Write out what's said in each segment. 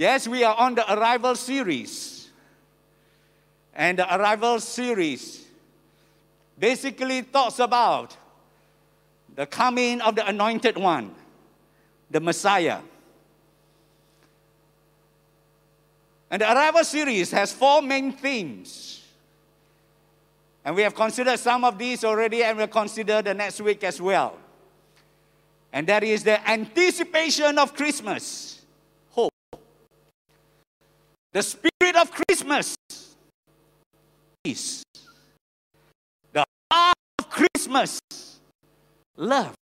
Yes, we are on the arrival series. And the arrival series basically talks about the coming of the anointed one, the Messiah. And the arrival series has four main themes. And we have considered some of these already, and we'll consider the next week as well. And that is the anticipation of Christmas. The spirit of Christmas, peace. The heart of Christmas, love.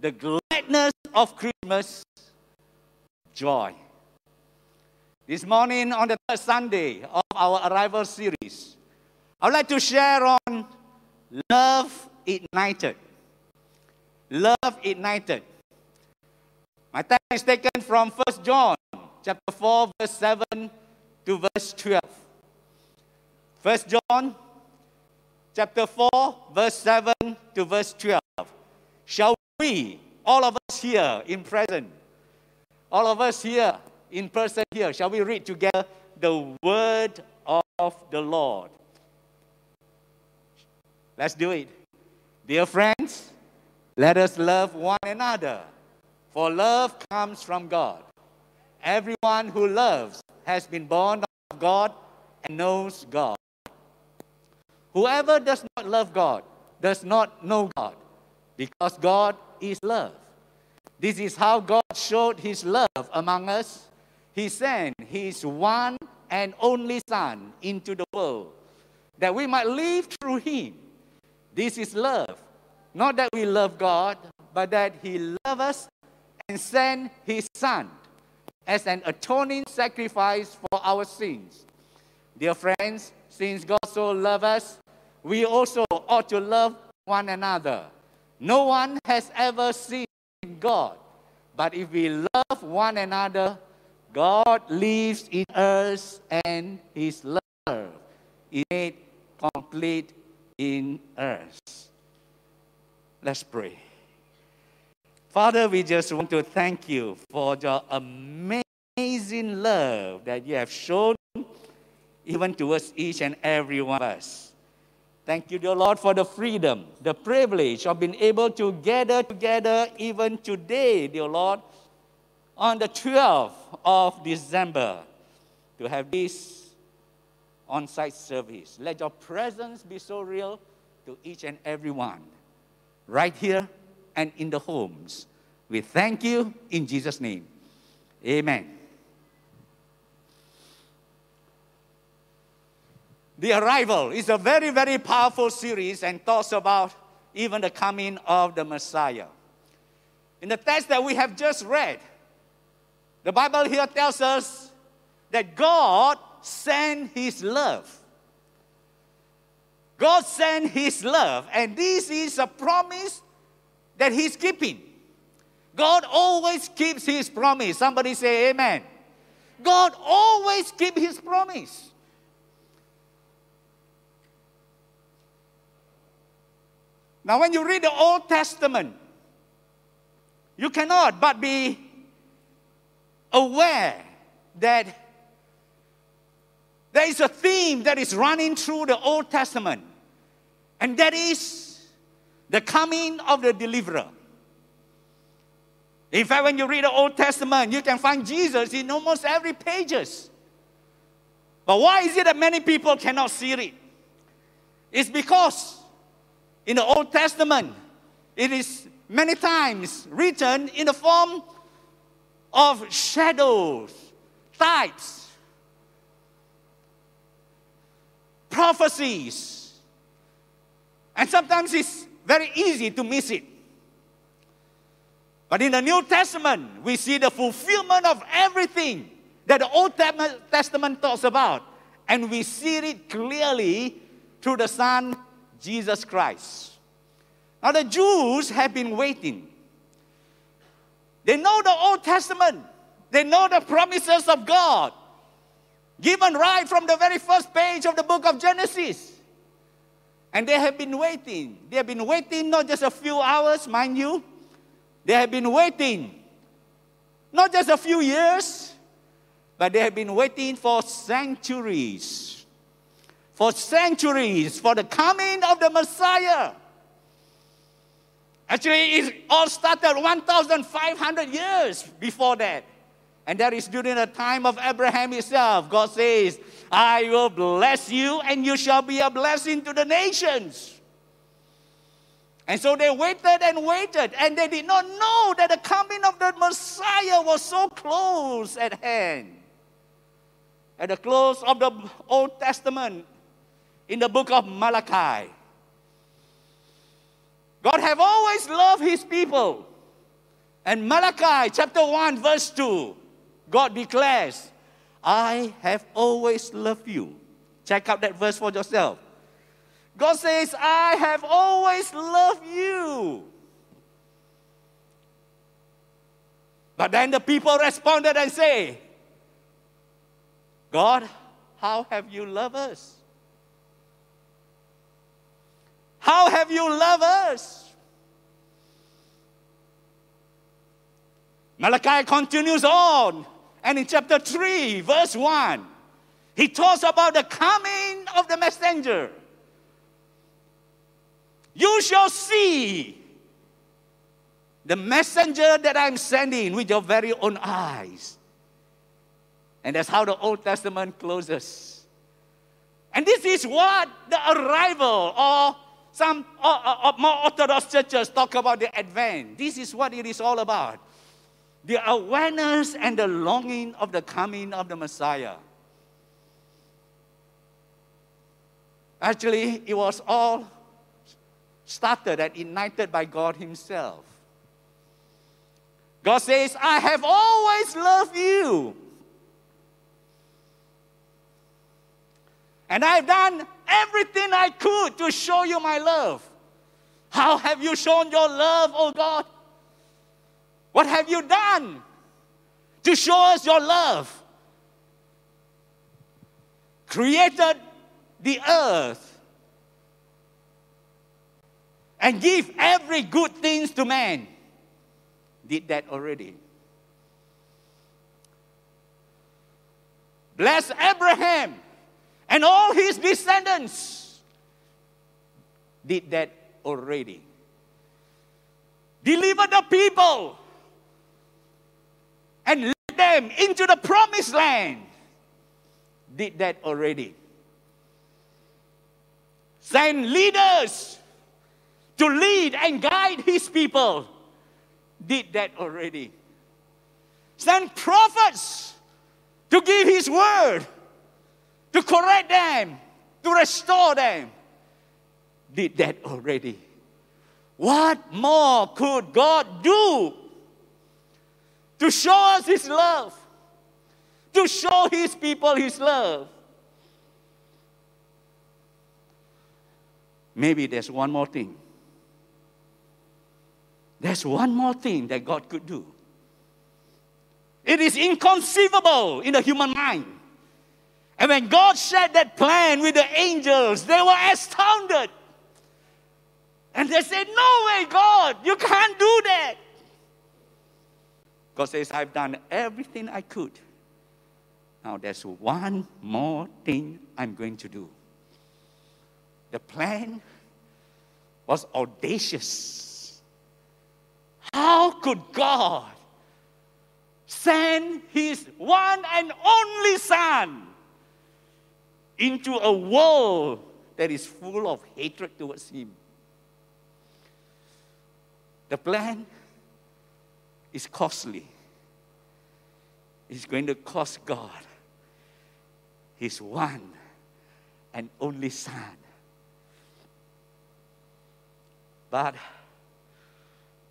The gladness of Christmas, joy. This morning, on the third Sunday of our arrival series, I would like to share on love ignited. Love ignited. My text is taken from 1 John chapter 4, verse 7 to verse 12. 1 John chapter 4, verse 7 to verse 12. Shall we, all of us here in present, all of us here in person here, shall we read together the word of the Lord? Let's do it. Dear friends, let us love one another, for love comes from God. Everyone who loves has been born of God and knows God. Whoever does not love God does not know God, because God is love. This is how God showed his love among us. He sent his one and only Son into the world that we might live through him. This is love. Not that we love God, but that He loved us and sent His Son as an atoning sacrifice for our sins. Dear friends, since God so loved us, we also ought to love one another. No one has ever seen God, but if we love one another, God lives in us and His love is made complete in us. Let's pray. Father, we just want to thank you for your amazing love that you have shown even towards each and every one of us. Thank you, dear Lord, for the freedom, the privilege of being able to gather together even today, dear Lord, on the 12th of December to have this on site service. Let your presence be so real to each and every one right here and in the homes. We thank you in Jesus' name. Amen. The Arrival is a very, very powerful series and talks about even the coming of the Messiah. In the text that we have just read, the Bible here tells us that God sent His love. God sent His love, and this is a promise that He's keeping. God always keeps His promise. Somebody say Amen. God always keeps His promise. Now, when you read the Old Testament, you cannot but be aware that there is a theme that is running through the Old Testament, and that is the coming of the deliverer. In fact, when you read the Old Testament, you can find Jesus in almost every pages. But why is it that many people cannot see it? It's because in the Old Testament, it is many times written in the form of shadows, types, prophecies. And sometimes it's very easy to miss it. But in the New Testament, we see the fulfillment of everything that the Old Testament talks about. And we see it clearly through the Son, Jesus Christ. Now, the Jews have been waiting. They know the Old Testament, they know the promises of God given right from the very first page of the book of Genesis. And they have been waiting. They have been waiting not just a few hours, mind you. They have been waiting not just a few years, But they have been waiting for centuries, for centuries, for the coming of the Messiah. Actually, it all started 1,500 years before that. And that is during the time of Abraham himself. God says, I will bless you and you shall be a blessing to the nations. And so they waited and waited, and they did not know that the coming of the Messiah was so close at hand. At the close of the Old Testament, in the book of Malachi, God have always loved his people. And Malachi chapter 1, verse 2, God declares, I have always loved you. Check out that verse for yourself. God says, I have always loved you. But then the people responded and say, God, how have you loved us? How have you loved us? Malachi continues on, and in chapter 3, verse 1, he talks about the coming of the messenger. You shall see the messenger that I'm sending with your very own eyes. And that's how the Old Testament closes. And this is what the arrival or some uh, uh, more Orthodox churches talk about the advent. This is what it is all about the awareness and the longing of the coming of the Messiah. Actually, it was all started and ignited by God Himself. God says, I have always loved you. And I've done everything I could to show you my love. How have you shown your love, oh God? What have you done to show us your love? Created the earth and give every good things to man. Did that already. Bless Abraham and all his descendants did that already. Deliver the people and lead them into the promised land. Did that already. Send leaders to lead and guide his people. Did that already. Send prophets to give his word to correct them, to restore them. Did that already. What more could God do to show us His love? To show His people His love? Maybe there's one more thing. There's one more thing that God could do. It is inconceivable in the human mind. And when God shared that plan with the angels, they were astounded. And they said, No way, God, you can't do that. God says, I've done everything I could. Now there's one more thing I'm going to do. The plan was audacious. How could God send his one and only Son into a world that is full of hatred towards him. The plan is costly. It's going to cost God his one and only Son. But,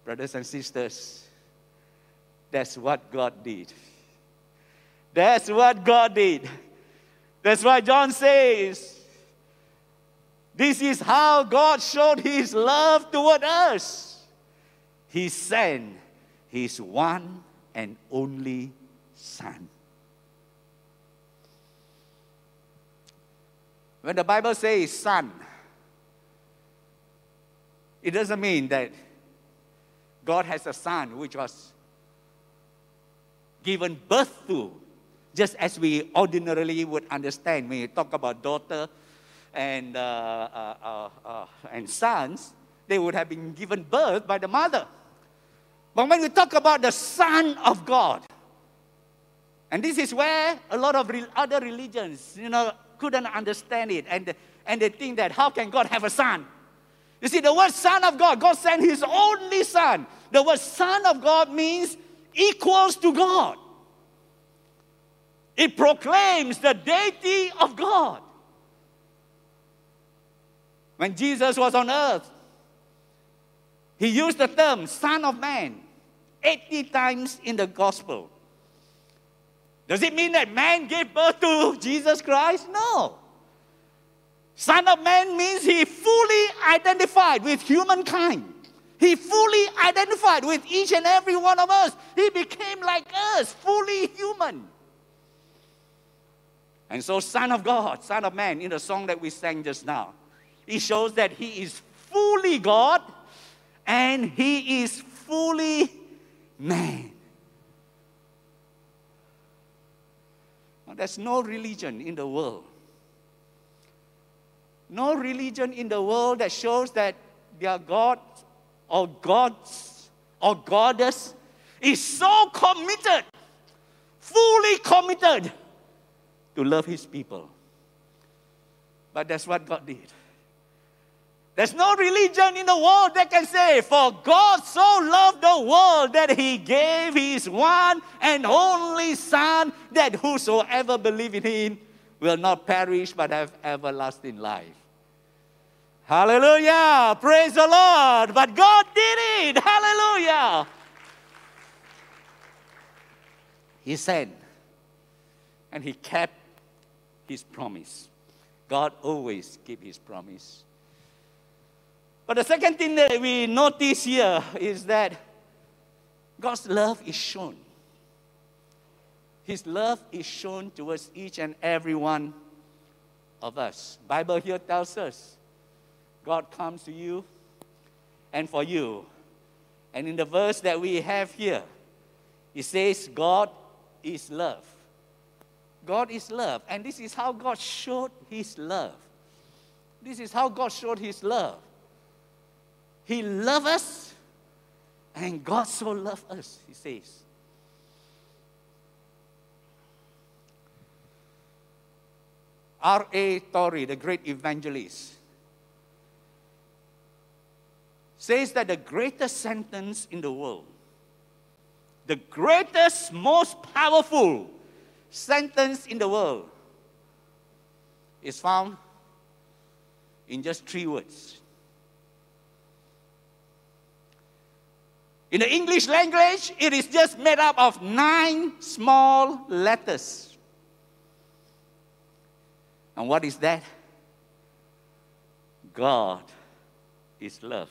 brothers and sisters, that's what God did. That's what God did. That's why John says, This is how God showed his love toward us. He sent his one and only Son. When the Bible says son, it doesn't mean that God has a son which was given birth to just as we ordinarily would understand when you talk about daughter and, uh, uh, uh, uh, and sons, they would have been given birth by the mother. But when we talk about the Son of God, and this is where a lot of other religions, you know, couldn't understand it, and, and they think that how can God have a son? You see, the word Son of God, God sent His only Son. The word Son of God means equals to God. It proclaims the deity of God. When Jesus was on earth, he used the term Son of Man 80 times in the gospel. Does it mean that man gave birth to Jesus Christ? No. Son of Man means he fully identified with humankind. He fully identified with each and every one of us. He became like us, fully human. And so, Son of God, Son of Man, in the song that we sang just now, it shows that He is fully God and He is fully man. There's no religion in the world. No religion in the world that shows that their God or gods or goddess is so committed, fully committed to love his people. But that's what God did. There's no religion in the world that can say, For God so loved the world that he gave his one and only Son, that whosoever believe in him will not perish but have everlasting life. Hallelujah! Praise the Lord! But God did it! Hallelujah! He said, and he kept his promise. God always keep his promise. But the second thing that we notice here is that God's love is shown. His love is shown towards each and every one of us. Bible here tells us God comes to you and for you. And in the verse that we have here, it says God is love. God is love. And this is how God showed his love. This is how God showed his love. He loved us, and God so loved us, he says. R.A. Torrey, the great evangelist, says that the greatest sentence in the world, the greatest, most powerful sentence in the world is found in just three words. In the English language, it is just made up of nine small letters. And what is that? God is love.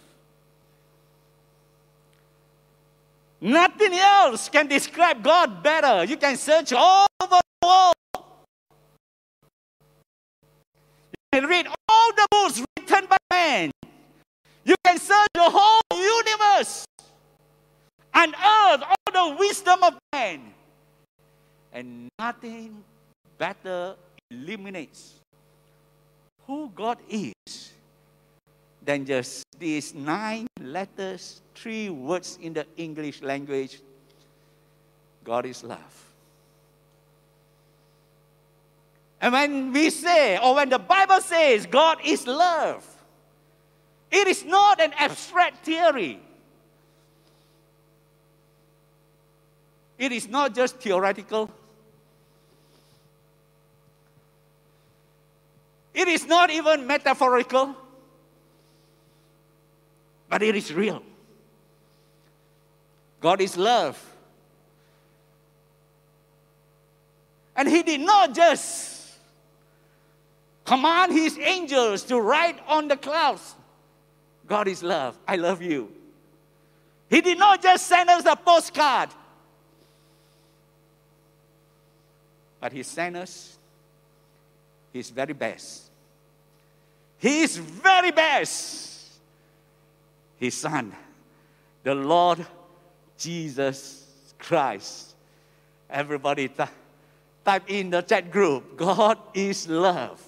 Nothing else can describe God better. You can search all over the world. You can read all the books written by man. You can search the whole universe and earth, all the wisdom of man. And nothing better illuminates who God is than just these nine letters, three words in the English language God is love. And when we say, or when the Bible says God is love, it is not an abstract theory. It is not just theoretical. It is not even metaphorical, but it is real. God is love. And He did not just command His angels to ride on the clouds. God is love. I love you. He did not just send us a postcard. But He sent us His very best. His very best. His Son, the Lord Jesus Christ. Everybody, type in the chat group God is love.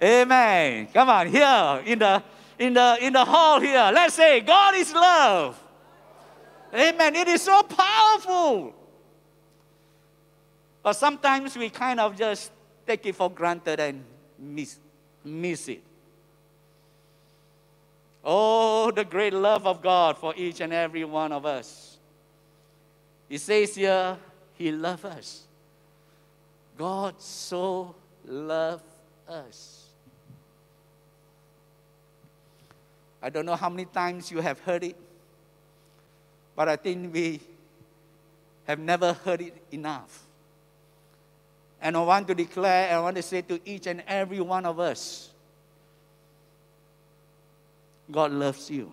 Amen. Come on, here in the in the in the hall here. Let's say God is love. Amen. It is so powerful. But sometimes we kind of just take it for granted and miss, miss it. Oh, the great love of God for each and every one of us. He says here, He loves us. God so loved us. I don't know how many times you have heard it, but I think we have never heard it enough. And I want to declare, I want to say to each and every one of us God loves you.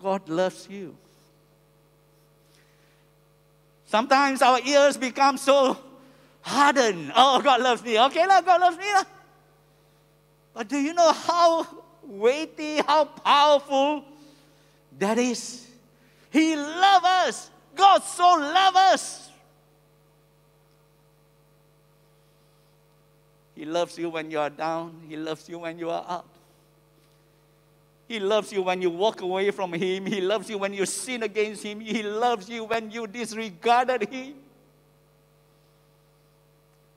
God loves you. Sometimes our ears become so hardened. Oh, God loves me. Okay, God loves me. But do you know how weighty, how powerful that is? He loves us. God so loves us. He loves you when you are down. He loves you when you are up. He loves you when you walk away from Him. He loves you when you sin against Him. He loves you when you disregarded Him.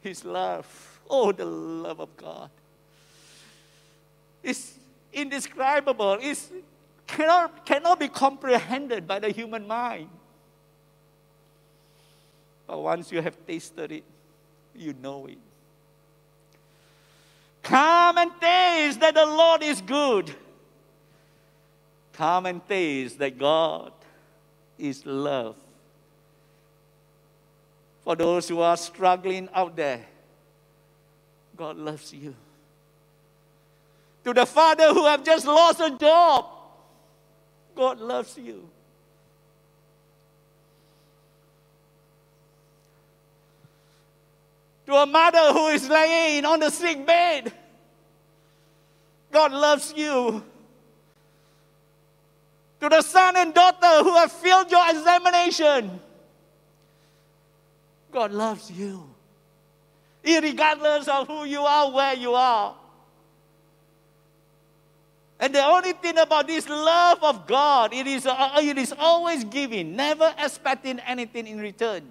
His love. Oh, the love of God. It's indescribable. It cannot, cannot be comprehended by the human mind. But once you have tasted it, you know it. Come and taste that the Lord is good. Come and taste that God is love. For those who are struggling out there, God loves you. To the father who have just lost a job, God loves you. To a mother who is laying on the sick bed. God loves you. To the son and daughter who have failed your examination. God loves you. Regardless of who you are, where you are. And the only thing about this love of God, it is, uh, it is always giving, never expecting anything in return.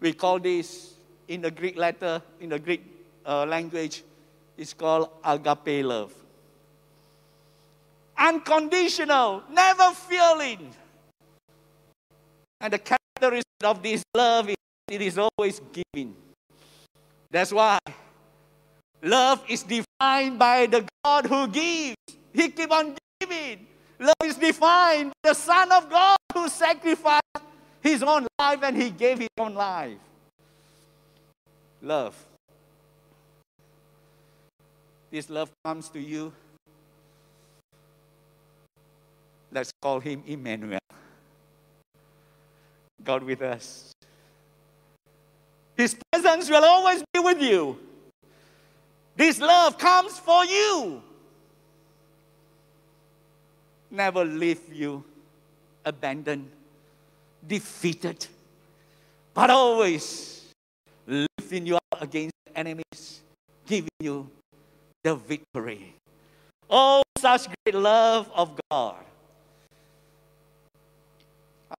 We call this in the Greek letter, in the Greek uh, language, it's called agape love. Unconditional, never feeling. And the characteristic of this love is it is always giving. That's why love is defined by the God who gives. He keep on giving. Love is defined the Son of God who sacrificed his own life and he gave his own life. Love. This love comes to you. Let's call him Emmanuel. God with us. His presence will always be with you. This love comes for you. Never leave you abandoned defeated, but always lifting you up against enemies, giving you the victory. Oh, such great love of God.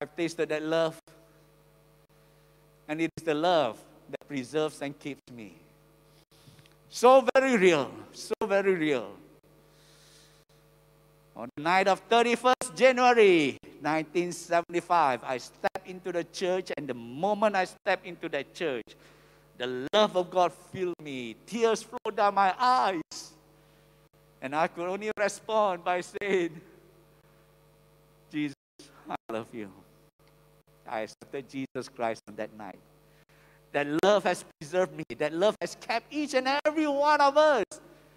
I've tasted that love, and it is the love that preserves and keeps me. So very real, so very real. On the night of 31st January 1975, I stepped into the church, and the moment I stepped into that church, the love of God filled me. Tears flowed down my eyes. And I could only respond by saying, Jesus, I love you. I accepted Jesus Christ on that night. That love has preserved me. That love has kept each and every one of us.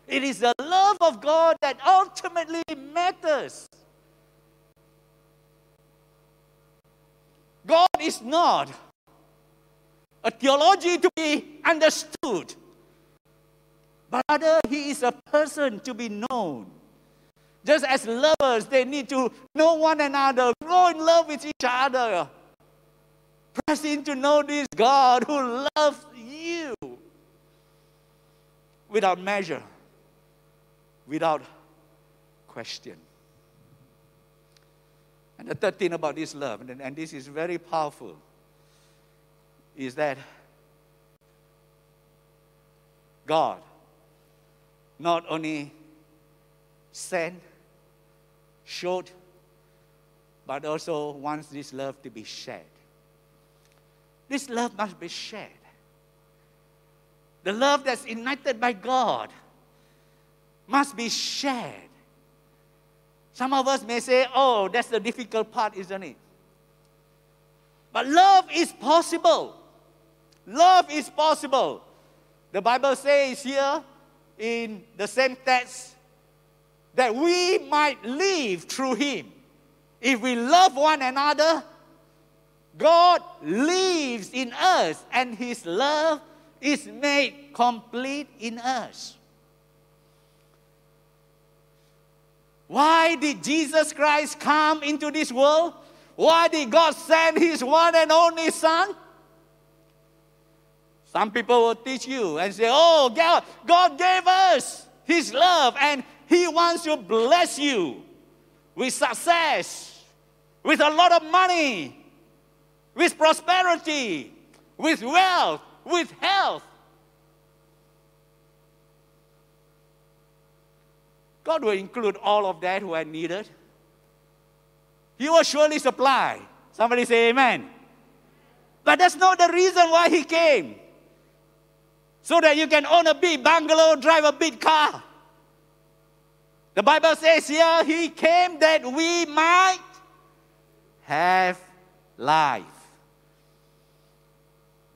It is the love of God that ultimately matters. God is not a theology to be understood, but rather, He is a person to be known. Just as lovers, they need to know one another, grow in love with each other. Press in to know this God who loves you without measure, without question. And the third thing about this love, and, and this is very powerful, is that God not only sent, showed, but also wants this love to be shared. This love must be shared. The love that's ignited by God must be shared. Some of us may say, oh, that's the difficult part, isn't it? But love is possible. Love is possible. The Bible says here in the same text that we might live through Him. If we love one another, God lives in us and His love is made complete in us. Why did Jesus Christ come into this world? Why did God send His one and only Son? Some people will teach you and say, Oh, God, God gave us His love and He wants to bless you with success, with a lot of money, with prosperity, with wealth, with health. God will include all of that who are needed. He will surely supply. Somebody say amen. But that's not the reason why he came. So that you can own a big bungalow, drive a big car. The Bible says here, he came that we might have life.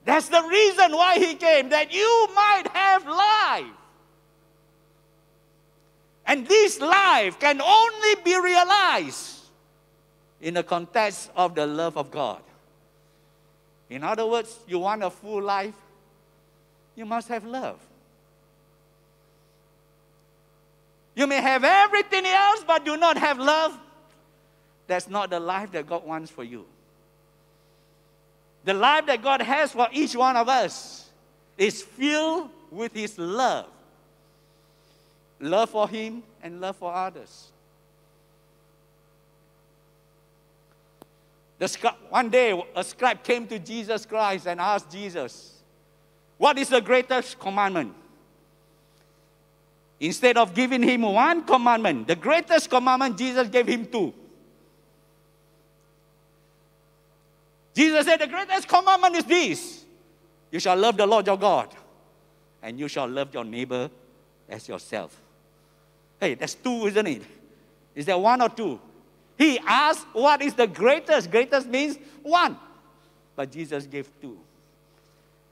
That's the reason why he came, that you might have life. And this life can only be realized in the context of the love of God. In other words, you want a full life, you must have love. You may have everything else, but do not have love. That's not the life that God wants for you. The life that God has for each one of us is filled with His love love for Him and love for others. The, scribe, one day, a scribe came to Jesus Christ and asked Jesus, What is the greatest commandment? Instead of giving him one commandment, the greatest commandment, Jesus gave him two. Jesus said, The greatest commandment is this you shall love the Lord your God, and you shall love your neighbor as yourself. Hey, that's two, isn't it? Is there one or two? He asked, What is the greatest? Greatest means one. But Jesus gave two.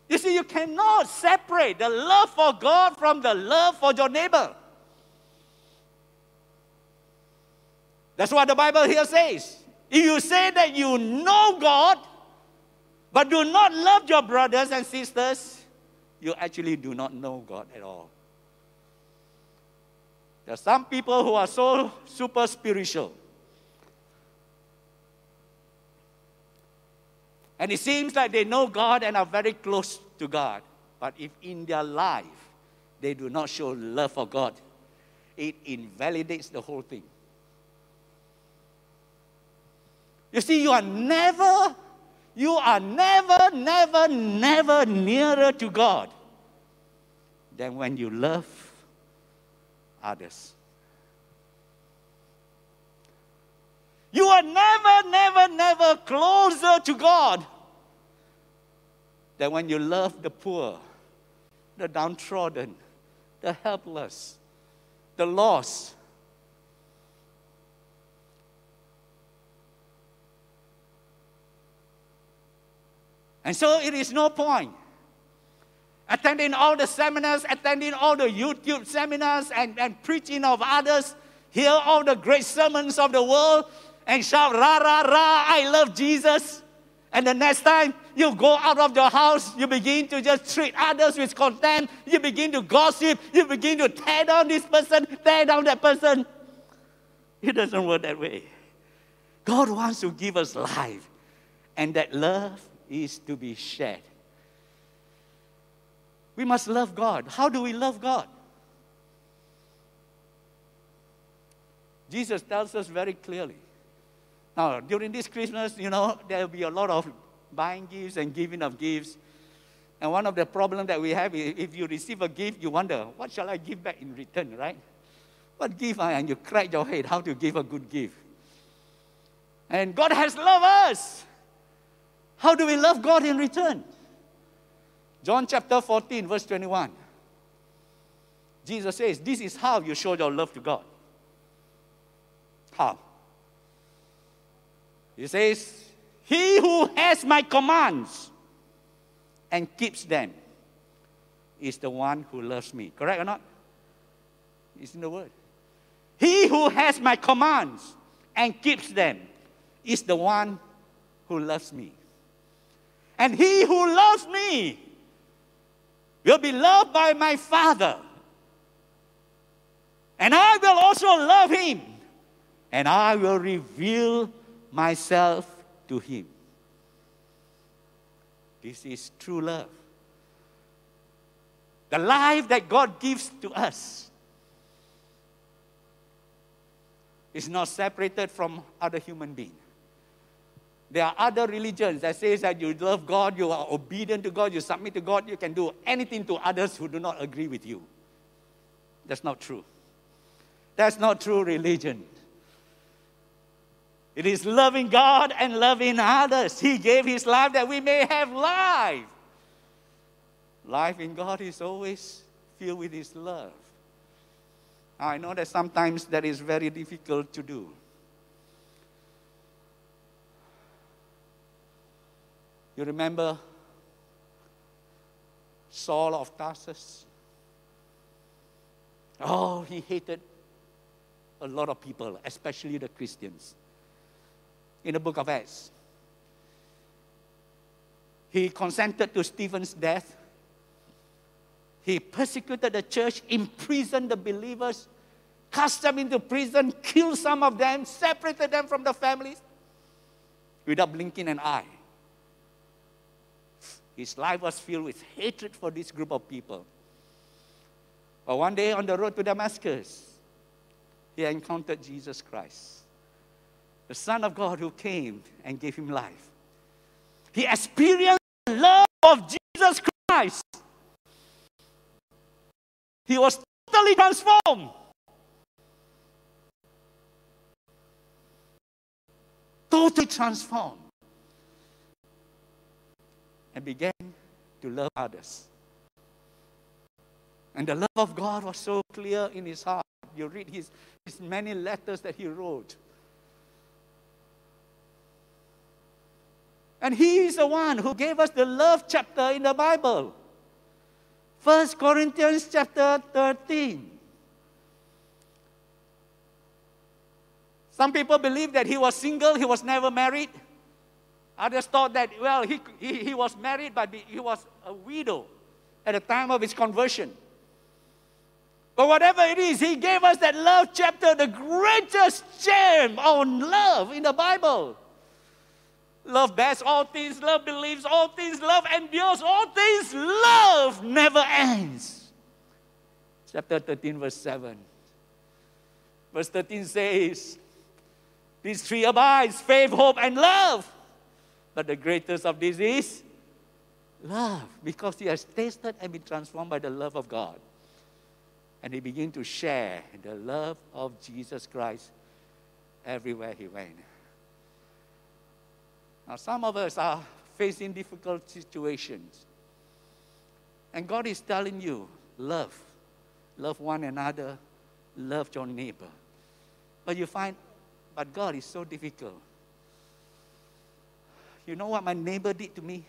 You see, you cannot separate the love for God from the love for your neighbor. That's what the Bible here says. If you say that you know God, but do not love your brothers and sisters, you actually do not know God at all. There are some people who are so super spiritual. And it seems like they know God and are very close to God. But if in their life they do not show love for God, it invalidates the whole thing. You see, you are never, you are never, never, never nearer to God than when you love others. You are never, never, never closer to God than when you love the poor, the downtrodden, the helpless, the lost. And so it is no point attending all the seminars, attending all the YouTube seminars, and, and preaching of others, hear all the great sermons of the world, and shout, rah, rah, rah, I love Jesus. And the next time you go out of your house, you begin to just treat others with contempt. You begin to gossip. You begin to tear down this person, tear down that person. It doesn't work that way. God wants to give us life, and that love is to be shared. We must love God. How do we love God? Jesus tells us very clearly. Now, during this Christmas, you know, there will be a lot of buying gifts and giving of gifts. And one of the problems that we have is if you receive a gift, you wonder, what shall I give back in return, right? What gift? Ah? And you crack your head how to give a good gift. And God has loved us. How do we love God in return? John chapter 14, verse 21. Jesus says, This is how you show your love to God. How? He says, He who has my commands and keeps them is the one who loves me. Correct or not? It's in the word. He who has my commands and keeps them is the one who loves me. And he who loves me will be loved by my Father. And I will also love him, and I will reveal myself to him. This is true love. The life that God gives to us is not separated from other human beings. There are other religions that says that you love God, you are obedient to God, you submit to God, you can do anything to others who do not agree with you. That's not true. That's not true religion. It is loving God and loving others. He gave His life that we may have life. Life in God is always filled with His love. I know that sometimes that is very difficult to do. You remember Saul of Tarsus? Oh, he hated a lot of people, especially the Christians. In the book of Acts, he consented to Stephen's death. He persecuted the church, imprisoned the believers, cast them into prison, killed some of them, separated them from the families without blinking an eye. His life was filled with hatred for this group of people. But one day on the road to Damascus, he encountered Jesus Christ, the Son of God who came and gave him life. He experienced the love of Jesus Christ. He was totally transformed. Totally transformed and began to love others. And the love of God was so clear in his heart. You read his, his many letters that he wrote. And he is the one who gave us the love chapter in the Bible. First Corinthians chapter 13. Some people believe that he was single, he was never married. Others thought that, well, he, he, he was married, but he was a widow at the time of his conversion. But whatever it is, he gave us that love chapter, the greatest gem on love in the Bible. Love bears all things, love believes all things, love endures all things, love never ends. Chapter 13, verse 7. Verse 13 says, These three abides faith, hope, and love. But the greatest of these is love, because he has tasted and been transformed by the love of God. And he began to share the love of Jesus Christ everywhere he went. Now, some of us are facing difficult situations. And God is telling you, love. Love one another. Love your neighbor. But you find, but God is so difficult. You know what my neighbor did to me?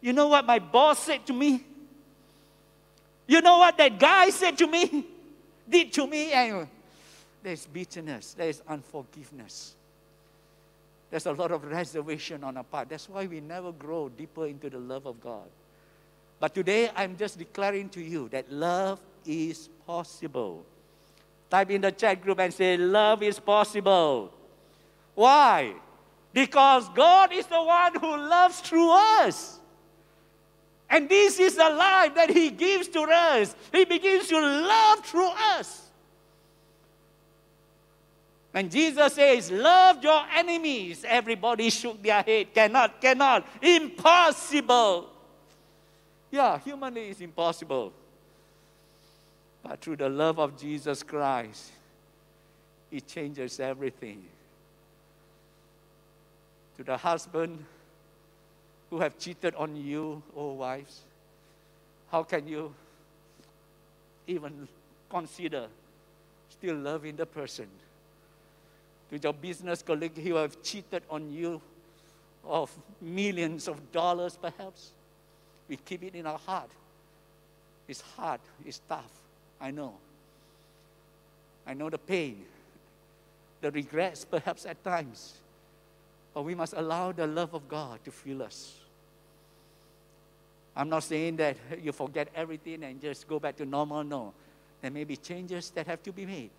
You know what my boss said to me? You know what that guy said to me? Did to me? And there's bitterness, there's unforgiveness. There's a lot of reservation on our part. That's why we never grow deeper into the love of God. But today, I'm just declaring to you that love is possible Type in the chat group and say, Love is possible. Why? Because God is the one who loves through us. And this is the life that He gives to us. He begins to love through us. And Jesus says, Love your enemies, everybody shook their head. Cannot, cannot, impossible. Yeah, humanly it's impossible. But through the love of Jesus Christ, it changes everything. To the husband who have cheated on you, oh wives, how can you even consider still loving the person? To your business colleague who have cheated on you of millions of dollars, perhaps, we keep it in our heart. It's hard, it's tough. I know. I know the pain, the regrets, perhaps at times. But we must allow the love of God to fill us. I'm not saying that you forget everything and just go back to normal. No. There may be changes that have to be made.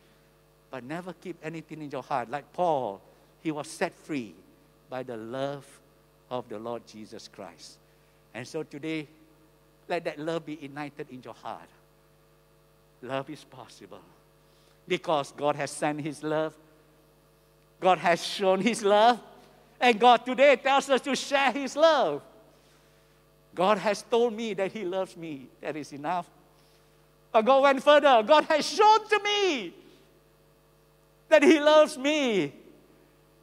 But never keep anything in your heart. Like Paul, he was set free by the love of the Lord Jesus Christ. And so today, let that love be ignited in your heart. Love is possible because God has sent His love. God has shown His love. And God today tells us to share His love. God has told me that He loves me. That is enough. But God went further. God has shown to me that He loves me.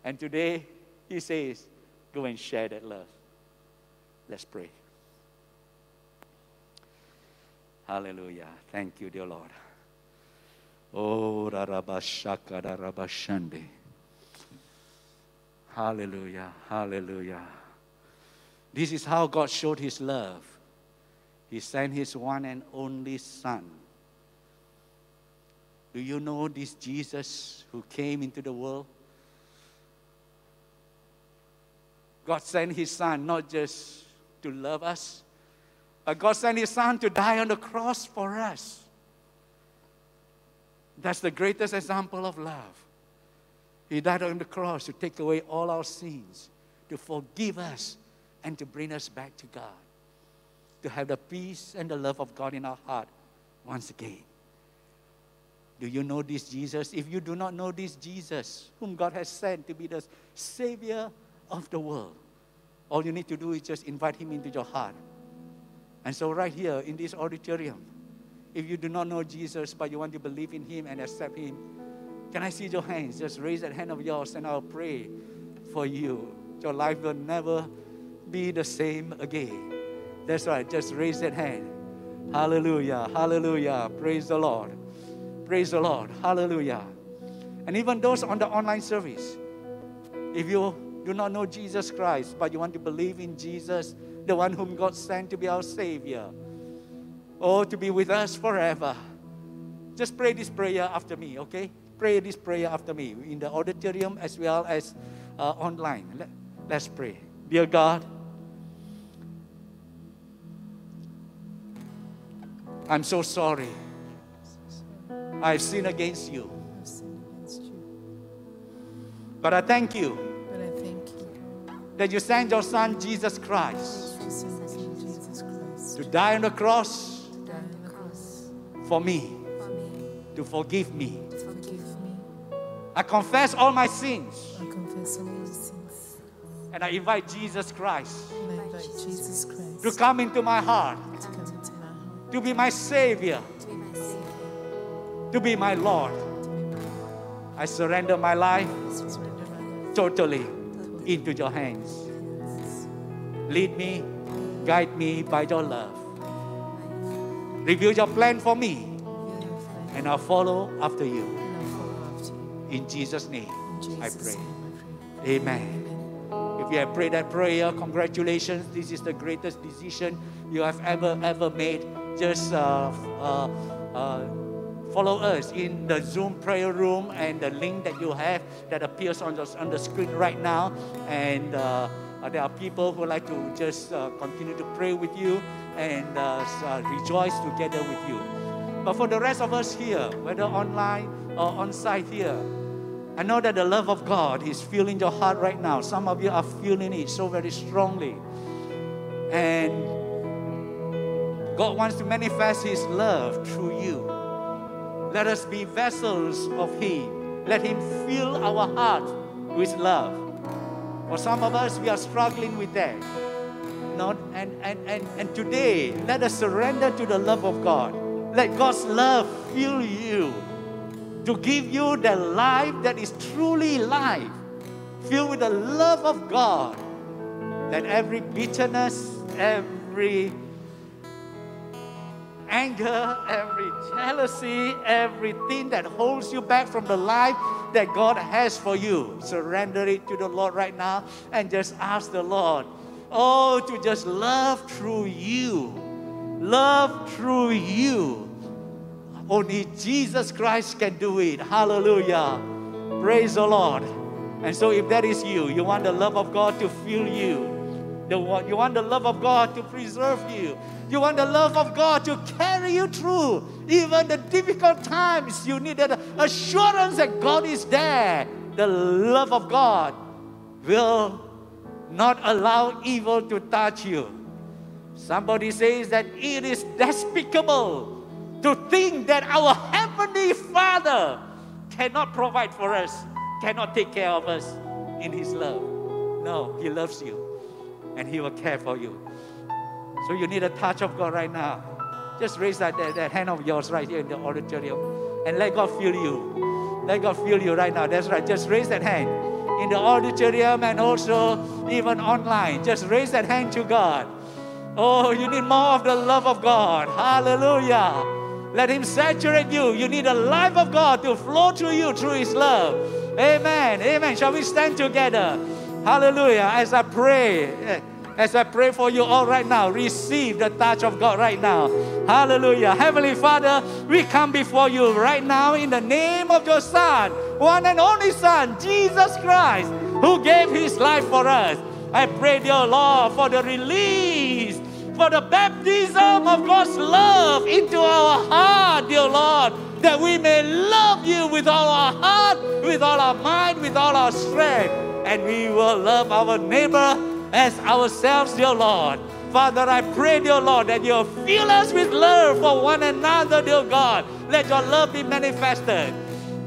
And today He says, Go and share that love. Let's pray. Hallelujah. Thank you, dear Lord. Oh, Rarabashaka, Rarabashande. Hallelujah. Hallelujah. This is how God showed his love. He sent his one and only Son. Do you know this Jesus who came into the world? God sent his Son not just to love us, but God sent His Son to die on the cross for us. That's the greatest example of love. He died on the cross to take away all our sins, to forgive us, and to bring us back to God. To have the peace and the love of God in our heart once again. Do you know this Jesus? If you do not know this Jesus, whom God has sent to be the Savior of the world, all you need to do is just invite Him into your heart and so, right here in this auditorium, if you do not know Jesus, but you want to believe in Him and accept Him, can I see your hands? Just raise that hand of yours and I'll pray for you. Your life will never be the same again. That's right, just raise that hand. Hallelujah, hallelujah. Praise the Lord. Praise the Lord. Hallelujah. And even those on the online service, if you do not know Jesus Christ, but you want to believe in Jesus, the one whom God sent to be our Savior. or to be with us forever. Just pray this prayer after me, okay? Pray this prayer after me in the auditorium as well as uh, online. Let, let's pray. Dear God, I'm so sorry. I've sinned against you. But I thank you. But I thank you that you sent your son Jesus Christ to die on the cross for me, to forgive me. I confess all my sins. I confess all my sins. And I invite Jesus Christ, And I invite Jesus Christ to come into my heart, to come into my heart, to be my Savior, to be my Lord. I surrender my life surrender my life totally into your hands. Lead me, guide me by your love. Reveal your plan for me, and I'll follow after you. In Jesus' name, In I pray. I pray. Amen. If you have prayed that prayer, congratulations. This is the greatest decision you have ever, ever made. Just uh, uh, uh, follow us in the Zoom prayer room and the link that you have that appears on the, on the screen right now. And uh, uh, there are people who like to just uh, continue to pray with you and uh, uh, rejoice together with you. But for the rest of us here, whether online or on site here, I know that the love of God is filling your heart right now. Some of you are feeling it so very strongly. And God wants to manifest His love through you. Let us be vessels of Him. Let Him fill our heart with love. For some of us, we are struggling with that. Not, and, and, and, and today, let us surrender to the love of God. Let God's love fill you to give you the life that is truly life, filled with the love of God. That every bitterness, every anger, every jealousy, everything that holds you back from the life that God has for you, surrender it to the Lord right now and just ask the Lord, oh, to just love through you. Love through you. Only Jesus Christ can do it. Hallelujah. Praise the Lord. And so, if that is you, you want the love of God to fill you. You want the love of God to preserve you. You want the love of God to carry you through even the difficult times. You need the assurance that God is there. The love of God will not allow evil to touch you. Somebody says that it is despicable to think that our Heavenly Father cannot provide for us, cannot take care of us in His love. No, He loves you and He will care for you. So you need a touch of God right now. Just raise that, that, that hand of yours right here in the auditorium and let God feel you. Let God feel you right now. That's right. Just raise that hand in the auditorium and also even online. Just raise that hand to God. Oh, you need more of the love of God. Hallelujah. Let Him saturate you. You need the life of God to flow through you through His love. Amen. Amen. Shall we stand together? Hallelujah. As I pray, eh, as I pray for you all right now, receive the touch of God right now. Hallelujah. Heavenly Father, we come before you right now in the name of your Son, one and only Son, Jesus Christ, who gave his life for us. I pray, dear Lord, for the release, for the baptism of God's love into our our mind, with all our strength, and we will love our neighbor as ourselves, dear Lord. Father, I pray, dear Lord, that you'll fill us with love for one another, dear God. Let your love be manifested.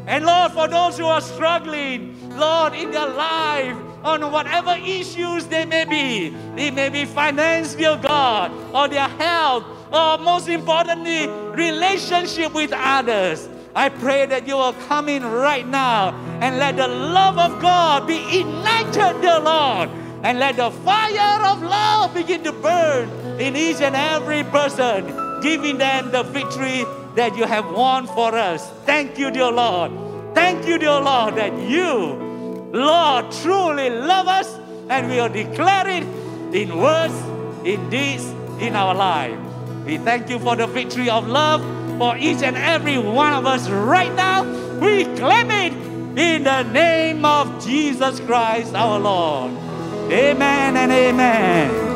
And Lord, for those who are struggling, Lord, in their life, on whatever issues they may be, it may be finance, dear God, or their health, or most importantly, relationship with others. I pray that you will come in right now and let the love of God be ignited, dear Lord and let the fire of love begin to burn in each and every person, giving them the victory that you have won for us. Thank you, dear Lord. Thank you, dear Lord, that you, Lord, truly love us and we will declare it in words, in deeds, in our life. We thank you for the victory of love for each and every one of us right now. We claim it in the name of Jesus Christ our Lord. Amen and amen.